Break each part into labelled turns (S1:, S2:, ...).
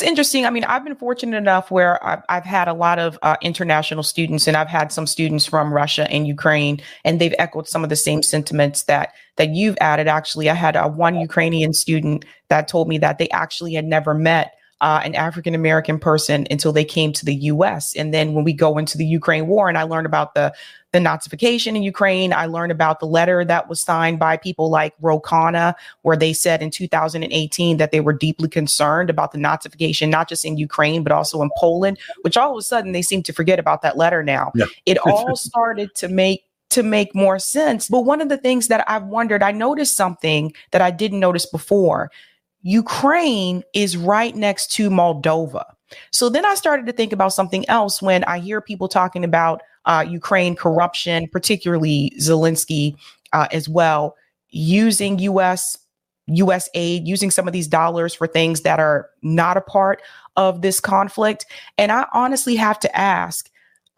S1: it's interesting. I mean, I've been fortunate enough where I've, I've had a lot of uh, international students, and I've had some students from Russia and Ukraine, and they've echoed some of the same sentiments that that you've added. Actually, I had a one Ukrainian student that told me that they actually had never met uh, an African American person until they came to the U.S. And then when we go into the Ukraine war, and I learned about the the Nazification in Ukraine, I learned about the letter that was signed by people like Ro Khanna, where they said in 2018 that they were deeply concerned about the Nazification, not just in Ukraine but also in Poland. Which all of a sudden they seem to forget about that letter now. Yeah. it all started to make to make more sense. But one of the things that I've wondered, I noticed something that I didn't notice before. Ukraine is right next to Moldova. So then I started to think about something else when I hear people talking about uh, Ukraine corruption, particularly Zelensky uh, as well, using U.S. U.S. aid, using some of these dollars for things that are not a part of this conflict. And I honestly have to ask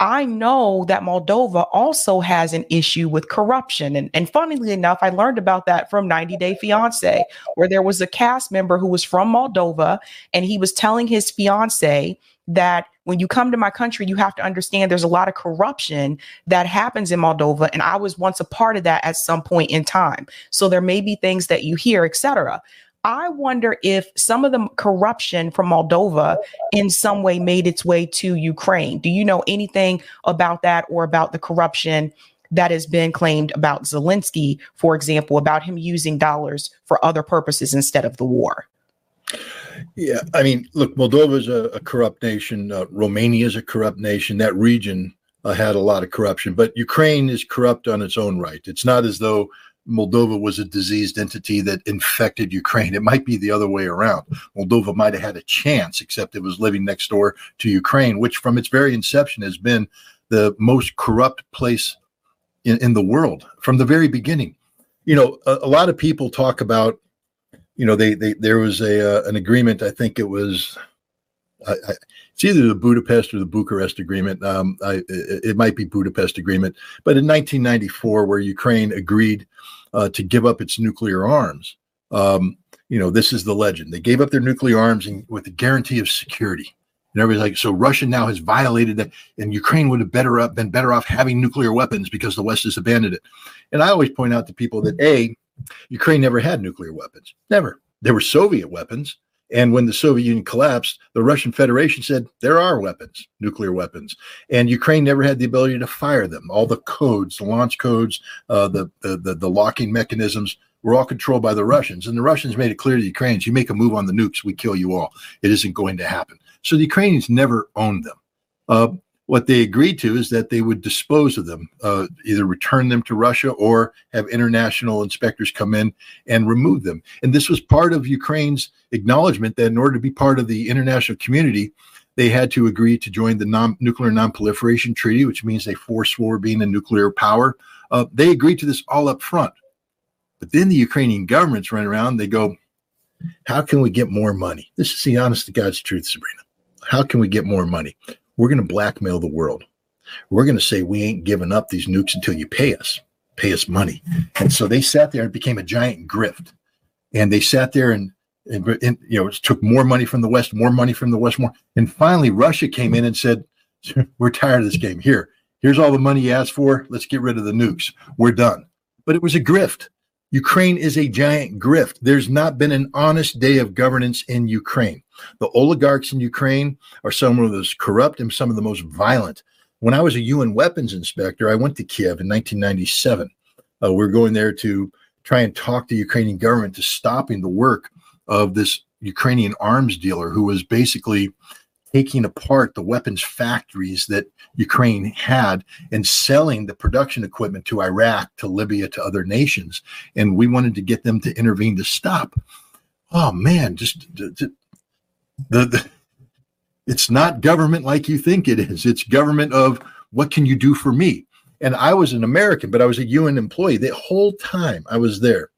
S1: I know that Moldova also has an issue with corruption. And, and funnily enough, I learned about that from 90 Day Fiance, where there was a cast member who was from Moldova and he was telling his fiance that when you come to my country, you have to understand there's a lot of corruption that happens in Moldova. And I was once a part of that at some point in time. So there may be things that you hear, etc. I wonder if some of the corruption from Moldova in some way made its way to Ukraine. Do you know anything about that or about the corruption that has been claimed about Zelensky, for example, about him using dollars for other purposes instead of the war?
S2: Yeah, I mean, look, Moldova is a, a corrupt nation. Uh, Romania is a corrupt nation. That region uh, had a lot of corruption, but Ukraine is corrupt on its own right. It's not as though Moldova was a diseased entity that infected Ukraine. It might be the other way around. Moldova might have had a chance, except it was living next door to Ukraine, which from its very inception has been the most corrupt place in, in the world from the very beginning. You know, a, a lot of people talk about, you know, they, they there was a uh, an agreement. I think it was I, I, it's either the Budapest or the Bucharest Agreement. Um, I, it, it, might be Budapest Agreement, but in 1994, where Ukraine agreed uh, to give up its nuclear arms, um, you know, this is the legend. They gave up their nuclear arms with the guarantee of security. And everybody's like, so Russia now has violated that, and Ukraine would have better up been better off having nuclear weapons because the West has abandoned it. And I always point out to people that a Ukraine never had nuclear weapons, never. There were Soviet weapons, and when the Soviet Union collapsed, the Russian Federation said there are weapons, nuclear weapons, and Ukraine never had the ability to fire them. All the codes, the launch codes, uh, the, the, the the locking mechanisms were all controlled by the Russians, and the Russians made it clear to the Ukrainians: you make a move on the nukes, we kill you all. It isn't going to happen. So the Ukrainians never owned them. Uh, what they agreed to is that they would dispose of them, uh, either return them to Russia or have international inspectors come in and remove them. And this was part of Ukraine's acknowledgement that in order to be part of the international community, they had to agree to join the non- nuclear nonproliferation treaty, which means they forswore being a nuclear power. Uh, they agreed to this all up front. But then the Ukrainian governments run around, they go, How can we get more money? This is the honest to God's truth, Sabrina. How can we get more money? We're going to blackmail the world. We're going to say we ain't giving up these nukes until you pay us, pay us money. And so they sat there and became a giant grift. And they sat there and, and, and you know, took more money from the West, more money from the West, more. And finally, Russia came in and said, "We're tired of this game. Here, here's all the money you asked for. Let's get rid of the nukes. We're done." But it was a grift. Ukraine is a giant grift. There's not been an honest day of governance in Ukraine. The oligarchs in Ukraine are some of the most corrupt and some of the most violent. When I was a UN weapons inspector, I went to Kiev in 1997. Uh, we we're going there to try and talk to the Ukrainian government to stopping the work of this Ukrainian arms dealer who was basically taking apart the weapons factories that Ukraine had and selling the production equipment to Iraq, to Libya, to other nations. And we wanted to get them to intervene to stop. Oh man, just the, the it's not government like you think it is. It's government of what can you do for me? And I was an American, but I was a UN employee the whole time I was there.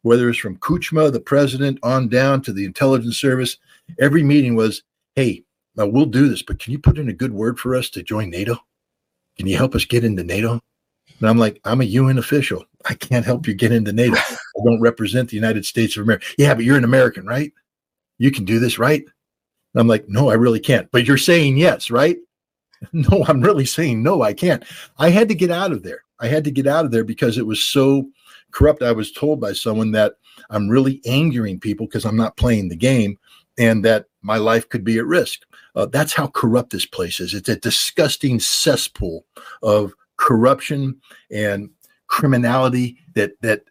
S2: Whether it's from Kuchma, the president, on down to the intelligence service, every meeting was, "Hey, now we'll do this, but can you put in a good word for us to join NATO? Can you help us get into NATO?" And I'm like, "I'm a UN official. I can't help you get into NATO. I don't represent the United States of America." Yeah, but you're an American, right? You can do this, right? And I'm like, no, I really can't. But you're saying yes, right? No, I'm really saying no, I can't. I had to get out of there. I had to get out of there because it was so corrupt. I was told by someone that I'm really angering people because I'm not playing the game and that my life could be at risk. Uh, that's how corrupt this place is. It's a disgusting cesspool of corruption and criminality that that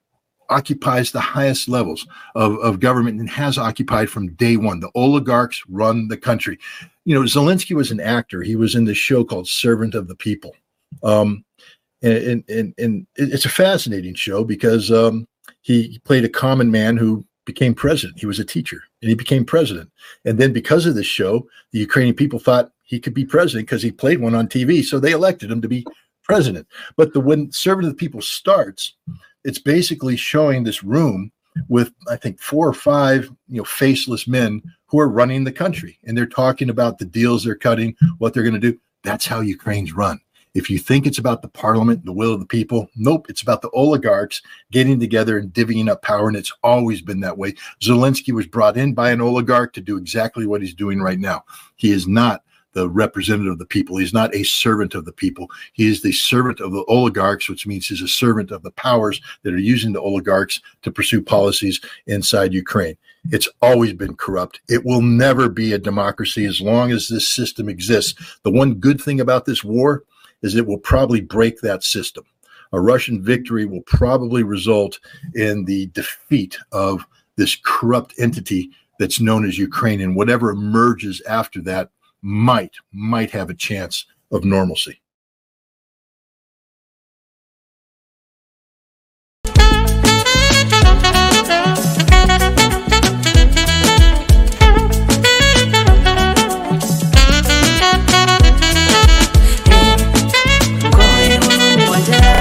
S2: occupies the highest levels of, of government and has occupied from day one. The oligarchs run the country. You know, Zelensky was an actor. He was in this show called Servant of the People. Um, and, and, and it's a fascinating show because um, he played a common man who became president. He was a teacher and he became president. And then because of this show, the Ukrainian people thought he could be president because he played one on TV. So they elected him to be president. But the when Servant of the People starts, it's basically showing this room with I think four or five you know faceless men who are running the country, and they're talking about the deals they're cutting, what they're going to do. That's how Ukraine's run. If you think it's about the parliament, the will of the people, nope, it's about the oligarchs getting together and divvying up power. And it's always been that way. Zelensky was brought in by an oligarch to do exactly what he's doing right now. He is not the representative of the people. He's not a servant of the people. He is the servant of the oligarchs, which means he's a servant of the powers that are using the oligarchs to pursue policies inside Ukraine. It's always been corrupt. It will never be a democracy as long as this system exists. The one good thing about this war is it will probably break that system. A Russian victory will probably result in the defeat of this corrupt entity that's known as Ukraine, and whatever emerges after that might might have a chance of normalcy.